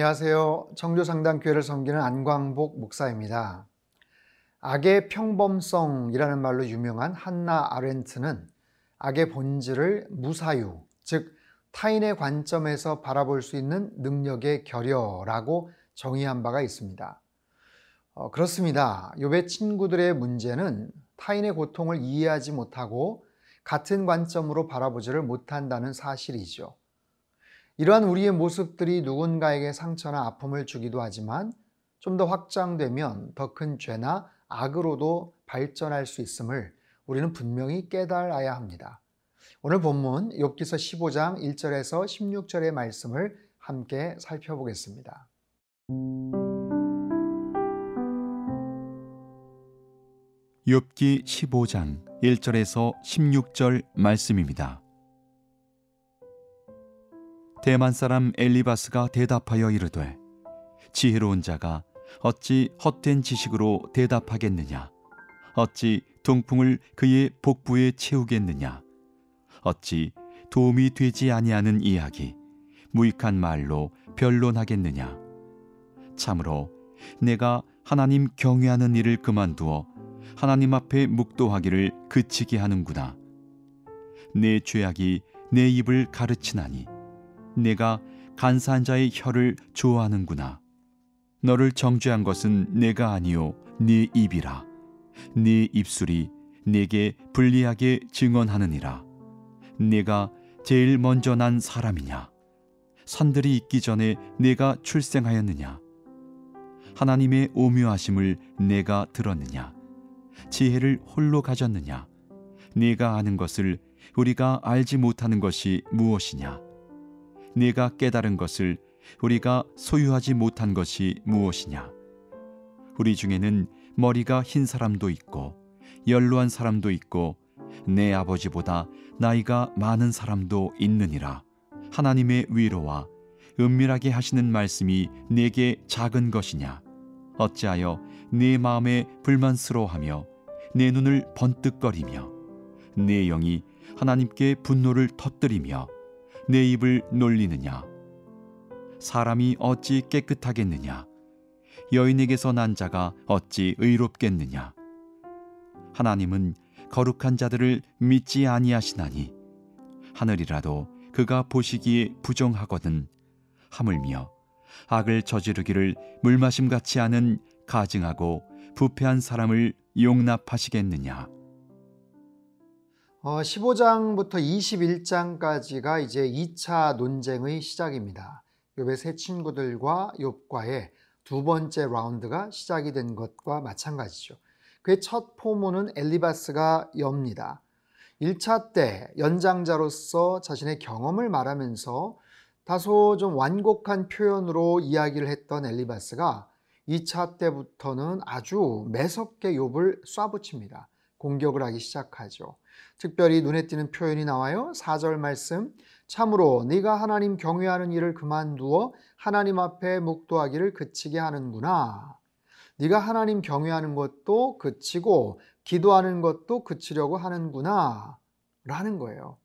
안녕하세요. 청조상당교회를 섬기는 안광복 목사입니다. 악의 평범성이라는 말로 유명한 한나 아렌트는 악의 본질을 무사유, 즉 타인의 관점에서 바라볼 수 있는 능력의 결여라고 정의한 바가 있습니다. 어, 그렇습니다. 욥의 친구들의 문제는 타인의 고통을 이해하지 못하고 같은 관점으로 바라보지를 못한다는 사실이죠. 이러한 우리의 모습들이 누군가에게 상처나 아픔을 주기도 하지만 좀 더 확장되면 더 큰 죄나 악으로도 발전할 수 있음을 우리는 분명히 깨달아야 합니다. 오늘 본문 욥기서 15장 1절에서 16절의 말씀을 함께 살펴보겠습니다. 욥기 15장 1절에서 16절 말씀입니다. 대만 사람 엘리바스가 대답하여 이르되 지혜로운 자가 어찌 헛된 지식으로 대답하겠느냐? 어찌 동풍을 그의 복부에 채우겠느냐? 어찌 도움이 되지 아니하는 이야기 무익한 말로 변론하겠느냐? 참으로 내가 하나님 경외하는 일을 그만두어 하나님 앞에 묵도하기를 그치게 하는구나. 내 죄악이 내 입을 가르치나니 내가 간사한 자의 혀를 좋아하는구나. 너를 정죄한 것은 내가 아니요 네 입이라. 네 입술이 내게 불리하게 증언하느니라. 내가 제일 먼저 난 사람이냐? 산들이 있기 전에 내가 출생하였느냐? 하나님의 오묘하심을 내가 들었느냐? 지혜를 홀로 가졌느냐? 네가 아는 것을 우리가 알지 못하는 것이 무엇이냐? 네가 깨달은 것을 우리가 소유하지 못한 것이 무엇이냐? 우리 중에는 머리가 흰 사람도 있고 연로한 사람도 있고 내 아버지보다 나이가 많은 사람도 있느니라. 하나님의 위로와 은밀하게 하시는 말씀이 내게 작은 것이냐? 어찌하여 네 마음에 불만스러워하며 내 눈을 번뜩거리며 내 영이 하나님께 분노를 터뜨리며 내 입을 놀리느냐? 사람이 어찌 깨끗하겠느냐? 여인에게서 난 자가 어찌 의롭겠느냐? 하나님은 거룩한 자들을 믿지 아니하시나니 하늘이라도 그가 보시기에 부정하거든 하물며 악을 저지르기를 물마심 같지 않은 가증하고 부패한 사람을 용납하시겠느냐? 어, 15장부터 21장까지가 이제 2차 논쟁의 시작입니다. 욥의 세 친구들과 욥과의 두 번째 라운드가 시작이 된 것과 마찬가지죠. 그의 첫 포문은 엘리바스가 엽니다. 1차 때 연장자로서 자신의 경험을 말하면서 다소 좀 완곡한 표현으로 이야기를 했던 엘리바스가 2차 때부터는 아주 매섭게 욥을 쏴붙입니다. 공격을 하기 시작하죠. 특별히 눈에 띄는 표현이 나와요. 4절 말씀. 참으로 네가 하나님 경외하는 일을 그만두어 하나님 앞에 묵도하기를 그치게 하는구나. 네가 하나님 경외하는 것도 그치고 기도하는 것도 그치려고 하는구나. 라는 거예요.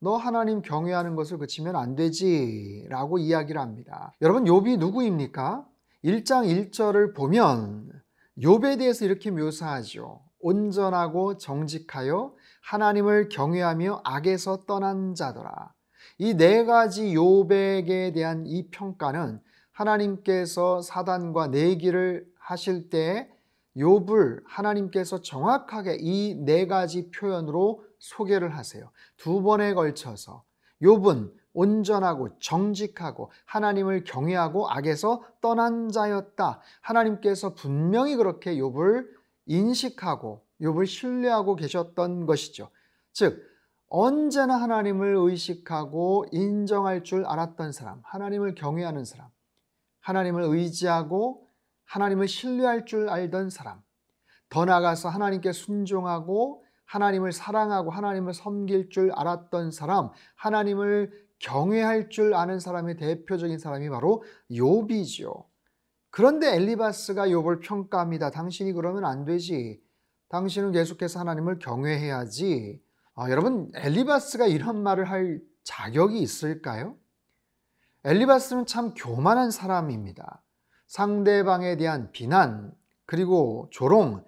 너 하나님 경외하는 것을 그치면 안 되지. 라고 이야기를 합니다. 여러분, 욥이 누구입니까? 1장 1절을 보면 욥에 대해서 이렇게 묘사하죠. 온전하고 정직하여 하나님을 경외하며 악에서 떠난 자더라. 이 네 가지 요백에 대한 이 평가는 하나님께서 사단과 내기를 하실 때 욥을 하나님께서 정확하게 이 네 가지 표현으로 소개를 하세요. 두 번에 걸쳐서 욥은 온전하고 정직하고 하나님을 경외하고 악에서 떠난 자였다. 하나님께서 분명히 그렇게 욥을 인식하고 욥을 신뢰하고 계셨던 것이죠. 즉 언제나 하나님을 의식하고 인정할 줄 알았던 사람, 하나님을 경외하는 사람, 하나님을 의지하고 하나님을 신뢰할 줄 알던 사람, 더 나아가서 하나님께 순종하고 하나님을 사랑하고 하나님을 섬길 줄 알았던 사람, 하나님을 경외할 줄 아는 사람의 대표적인 사람이 바로 욥이죠. 그런데 엘리바스가 욥을 평가합니다. 당신이 그러면 안 되지. 당신은 계속해서 하나님을 경외해야지. 아, 여러분 엘리바스가 이런 말을 할 자격이 있을까요? 엘리바스는 참 교만한 사람입니다. 상대방에 대한 비난 그리고 조롱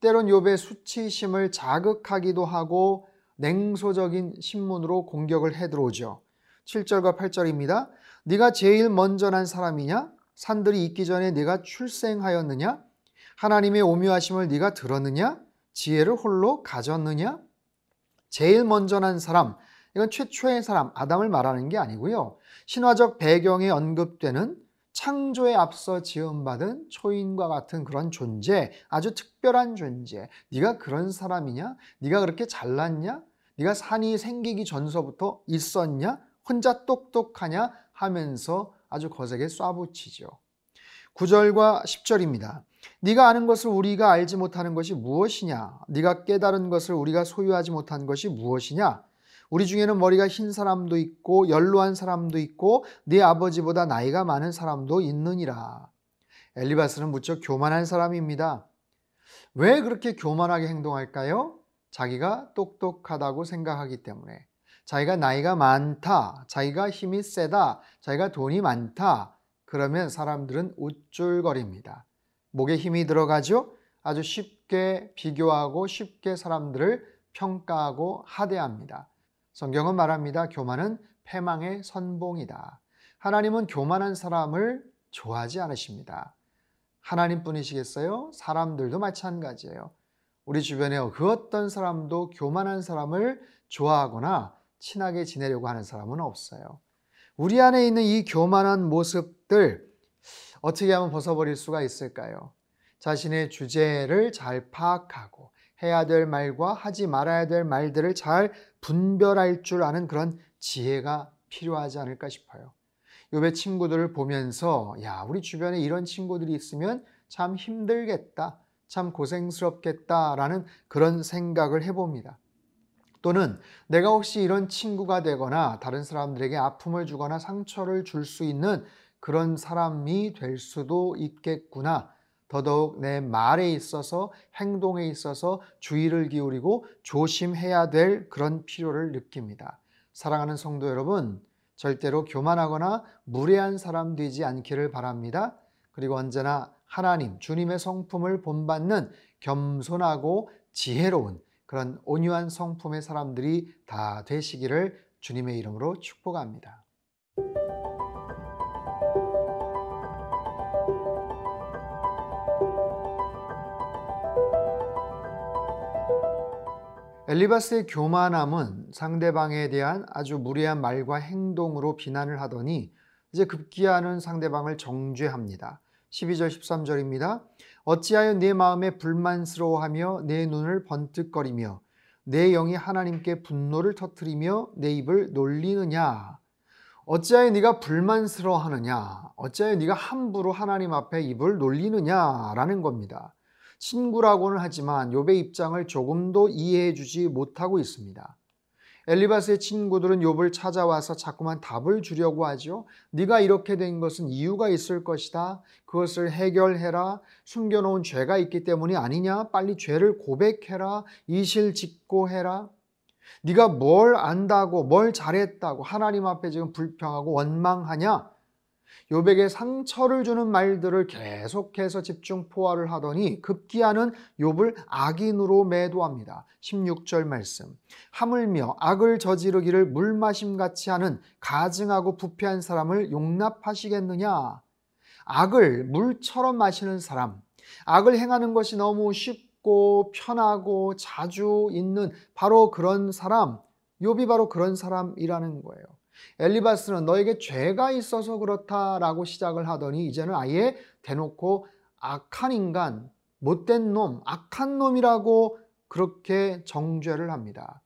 때론 욥의 수치심을 자극하기도 하고 냉소적인 신문으로 공격을 해 들어오죠. 7절과 8절입니다. 네가 제일 먼저 난 사람이냐? 산들이 있기 전에 네가 출생하였느냐? 하나님의 오묘하심을 네가 들었느냐? 지혜를 홀로 가졌느냐? 제일 먼저 난 사람, 이건 최초의 사람, 아담을 말하는 게 아니고요. 신화적 배경에 언급되는 창조에 앞서 지음받은 초인과 같은 그런 존재, 아주 특별한 존재. 네가 그런 사람이냐? 네가 그렇게 잘났냐? 네가 산이 생기기 전서부터 있었냐? 혼자 똑똑하냐? 하면서 아주 거세게 쏴붙이죠. 9절과 10절입니다. 네가 아는 것을 우리가 알지 못하는 것이 무엇이냐? 네가 깨달은 것을 우리가 소유하지 못한 것이 무엇이냐? 우리 중에는 머리가 흰 사람도 있고 연로한 사람도 있고 네 아버지보다 나이가 많은 사람도 있느니라. 엘리바스는 무척 교만한 사람입니다. 왜 그렇게 교만하게 행동할까요? 자기가 똑똑하다고 생각하기 때문에. 자기가 나이가 많다, 자기가 힘이 세다, 자기가 돈이 많다. 그러면 사람들은 우쭐거립니다. 목에 힘이 들어가죠? 아주 쉽게 비교하고 쉽게 사람들을 평가하고 하대합니다. 성경은 말합니다. 교만은 패망의 선봉이다. 하나님은 교만한 사람을 좋아하지 않으십니다. 하나님 뿐이시겠어요? 사람들도 마찬가지예요. 우리 주변에 그 어떤 사람도 교만한 사람을 좋아하거나 친하게 지내려고 하는 사람은 없어요. 우리 안에 있는 이 교만한 모습들 어떻게 하면 벗어버릴 수가 있을까요? 자신의 주제를 잘 파악하고 해야 될 말과 하지 말아야 될 말들을 잘 분별할 줄 아는 그런 지혜가 필요하지 않을까 싶어요. 요배 친구들을 보면서 야, 우리 주변에 이런 친구들이 있으면 참 힘들겠다. 참 고생스럽겠다라는 그런 생각을 해봅니다. 또는 내가 혹시 이런 친구가 되거나 다른 사람들에게 아픔을 주거나 상처를 줄 수 있는 그런 사람이 될 수도 있겠구나. 더더욱 내 말에 있어서 행동에 있어서 주의를 기울이고 조심해야 될 그런 필요를 느낍니다. 사랑하는 성도 여러분, 절대로 교만하거나 무례한 사람 되지 않기를 바랍니다. 그리고 언제나 하나님, 주님의 성품을 본받는 겸손하고 지혜로운 그런 온유한 성품의 사람들이 다 되시기를 주님의 이름으로 축복합니다. 엘리바스의 교만함은 상대방에 대한 아주 무례한 말과 행동으로 비난을 하더니 이제 급기야는 상대방을 정죄합니다. 12절 13절입니다. 어찌하여 내 마음에 불만스러워하며 내 눈을 번뜩거리며 내 영이 하나님께 분노를 터뜨리며 내 입을 놀리느냐? 어찌하여 네가 불만스러워하느냐? 어찌하여 네가 함부로 하나님 앞에 입을 놀리느냐라는 겁니다. 친구라고는 하지만 욥의 입장을 조금도 이해해 주지 못하고 있습니다. 엘리바스의 친구들은 욥을 찾아와서 자꾸만 답을 주려고 하죠. 네가 이렇게 된 것은 이유가 있을 것이다. 그것을 해결해라. 숨겨놓은 죄가 있기 때문이 아니냐? 빨리 죄를 고백해라. 이실 짓고 해라. 네가 뭘 안다고 뭘 잘했다고 하나님 앞에 지금 불평하고 원망하냐? 요백에 상처를 주는 말들을 계속해서 집중 포화를 하더니 급기야는 욥을 악인으로 매도합니다. 16절 말씀. 하물며 악을 저지르기를 물마심 같이 하는 가증하고 부패한 사람을 용납하시겠느냐? 악을 물처럼 마시는 사람, 악을 행하는 것이 너무 쉽고 편하고 자주 있는 바로 그런 사람, 욥이 바로 그런 사람이라는 거예요. 엘리바스는 너에게 죄가 있어서 그렇다라고 시작을 하더니 이제는 아예 대놓고 악한 인간, 못된 놈, 악한 놈이라고 그렇게 정죄를 합니다.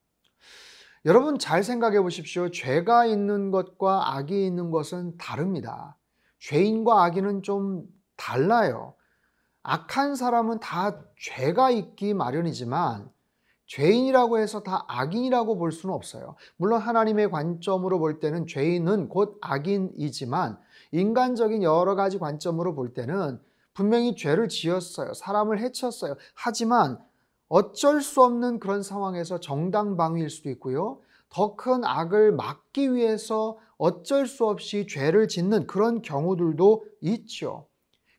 여러분 잘 생각해 보십시오. 죄가 있는 것과 악이 있는 것은 다릅니다. 죄인과 악인은 좀 달라요. 악한 사람은 다 죄가 있기 마련이지만 죄인이라고 해서 다 악인이라고 볼 수는 없어요. 물론 하나님의 관점으로 볼 때는 죄인은 곧 악인이지만 인간적인 여러 가지 관점으로 볼 때는 분명히 죄를 지었어요. 사람을 해쳤어요. 하지만 어쩔 수 없는 그런 상황에서 정당방위일 수도 있고요. 더 큰 악을 막기 위해서 어쩔 수 없이 죄를 짓는 그런 경우들도 있죠.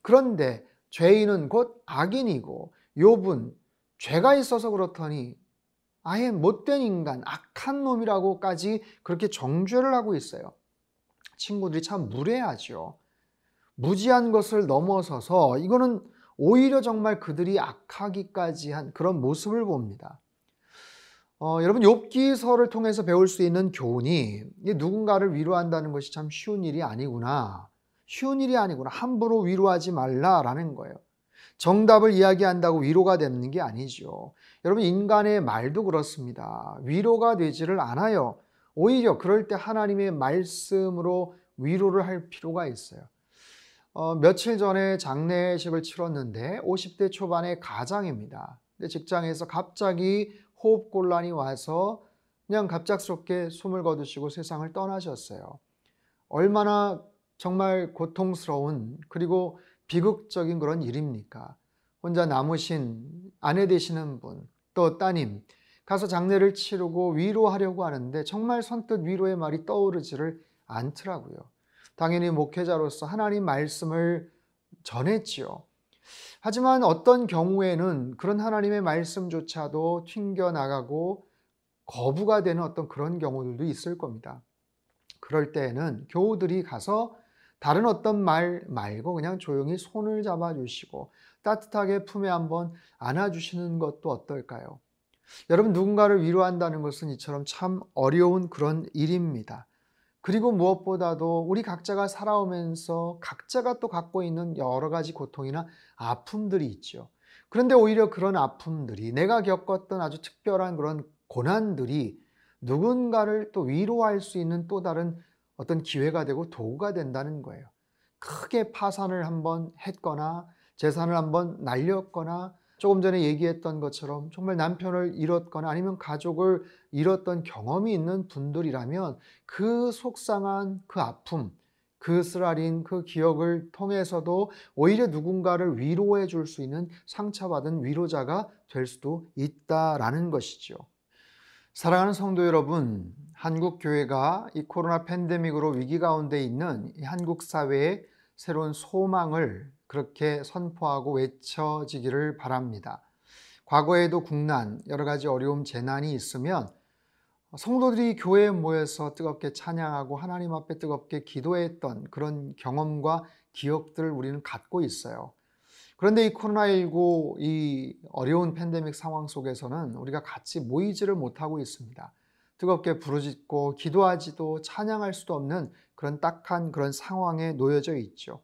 그런데 죄인은 곧 악인이고 욥은 죄가 있어서 그렇더니 아예 못된 인간, 악한 놈이라고까지 그렇게 정죄를 하고 있어요. 친구들이 참 무례하죠. 무지한 것을 넘어서서 이거는 오히려 정말 그들이 악하기까지 한 그런 모습을 봅니다. 어, 여러분 욥기서를 통해서 배울 수 있는 교훈이 누군가를 위로한다는 것이 참 쉬운 일이 아니구나. 쉬운 일이 아니구나. 함부로 위로하지 말라라는 거예요. 정답을 이야기한다고 위로가 되는 게 아니죠. 여러분 인간의 말도 그렇습니다. 위로가 되지를 않아요. 오히려 그럴 때 하나님의 말씀으로 위로를 할 필요가 있어요. 어, 며칠 전에 장례식을 치렀는데 50대 초반의 가장입니다. 근데 직장에서 갑자기 호흡곤란이 와서 그냥 갑작스럽게 숨을 거두시고 세상을 떠나셨어요. 얼마나 정말 고통스러운 그리고 비극적인 그런 일입니까? 혼자 남으신 아내 되시는 분, 또 따님, 가서 장례를 치르고 위로하려고 하는데 정말 선뜻 위로의 말이 떠오르지를 않더라고요. 당연히 목회자로서 하나님 말씀을 전했지요. 하지만 어떤 경우에는 그런 하나님의 말씀조차도 튕겨나가고 거부가 되는 어떤 그런 경우들도 있을 겁니다. 그럴 때에는 교우들이 가서 다른 어떤 말 말고 그냥 조용히 손을 잡아주시고 따뜻하게 품에 한번 안아주시는 것도 어떨까요? 여러분 누군가를 위로한다는 것은 이처럼 참 어려운 그런 일입니다. 그리고 무엇보다도 우리 각자가 살아오면서 각자가 또 갖고 있는 여러 가지 고통이나 아픔들이 있죠. 그런데 오히려 그런 아픔들이 내가 겪었던 아주 특별한 그런 고난들이 누군가를 또 위로할 수 있는 또 다른 어떤 기회가 되고 도구가 된다는 거예요. 크게 파산을 한번 했거나 재산을 한번 날렸거나 조금 전에 얘기했던 것처럼 정말 남편을 잃었거나 아니면 가족을 잃었던 경험이 있는 분들이라면 그 속상한 그 아픔, 그 쓰라린 그 기억을 통해서도 오히려 누군가를 위로해 줄 수 있는 상처받은 위로자가 될 수도 있다라는 것이죠. 사랑하는 성도 여러분, 한국 교회가 이 코로나 팬데믹으로 위기 가운데 있는 한국 사회의 새로운 소망을 그렇게 선포하고 외쳐지기를 바랍니다. 과거에도 국난, 여러 가지 어려움, 재난이 있으면 성도들이 교회에 모여서 뜨겁게 찬양하고 하나님 앞에 뜨겁게 기도했던 그런 경험과 기억들을 우리는 갖고 있어요. 그런데 이 코로나19 이 어려운 팬데믹 상황 속에서는 우리가 같이 모이지를 못하고 있습니다. 뜨겁게 부르짖고 기도하지도 찬양할 수도 없는 그런 딱한 그런 상황에 놓여져 있죠.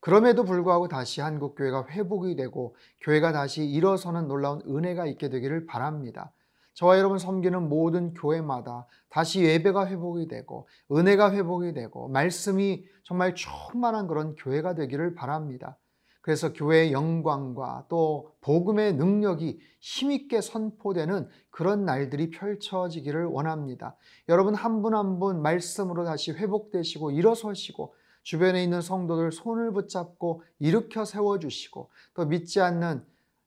그럼에도 불구하고 다시 한국 교회가 회복이 되고 교회가 다시 일어서는 놀라운 은혜가 있게 되기를 바랍니다. 저와 여러분 섬기는 모든 교회마다 다시 예배가 회복이 되고 은혜가 회복이 되고 말씀이 정말 충만한 그런 교회가 되기를 바랍니다. 그래서 교회의 영광과 또 복음의 능력이 힘있게 선포되는 그런 날들이 펼쳐지기를 원합니다. 여러분 한 분 한 분 말씀으로 다시 회복되시고 일어서시고 주변에 있는 성도들 손을 붙잡고 일으켜 세워주시고 또 믿지 않는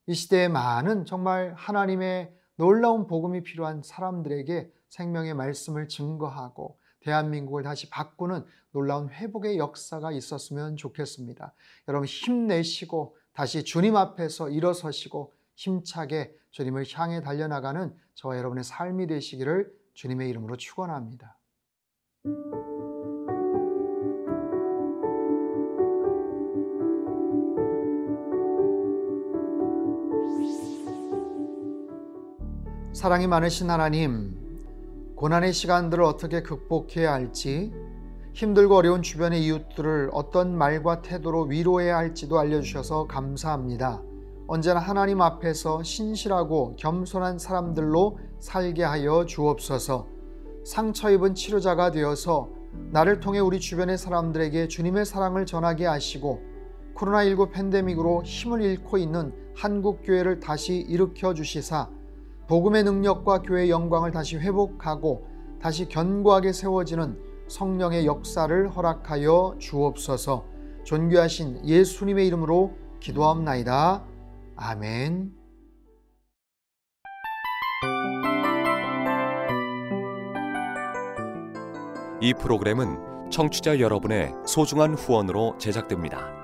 이 시대의 많은 정말 하나님의 놀라운 복음이 필요한 사람들에게 생명의 말씀을 증거하고 대한민국을 다시 바꾸는 놀라운 회복의 역사가 있었으면 좋겠습니다. 여러분 힘내시고 다시 주님 앞에서 일어서시고 힘차게 주님을 향해 달려나가는 저와 여러분의 삶이 되시기를 주님의 이름으로 축원합니다. 사랑이 많으신 하나님, 고난의 시간들을 어떻게 극복해야 할지, 힘들고 어려운 주변의 이웃들을 어떤 말과 태도로 위로해야 할지도 알려주셔서 감사합니다. 언제나 하나님 앞에서 신실하고 겸손한 사람들로 살게 하여 주옵소서. 상처 입은 치료자가 되어서 나를 통해 우리 주변의 사람들에게 주님의 사랑을 전하게 하시고 코로나19 팬데믹으로 힘을 잃고 있는 한국 교회를 다시 일으켜 주시사 복음의 능력과 교회의 영광을 다시 회복하고 다시 견고하게 세워지는 성령의 역사를 허락하여 주옵소서 존귀하신 예수님의 이름으로 기도하옵나이다. 아멘. 이 프로그램은 청취자 여러분의 소중한 후원으로 제작됩니다.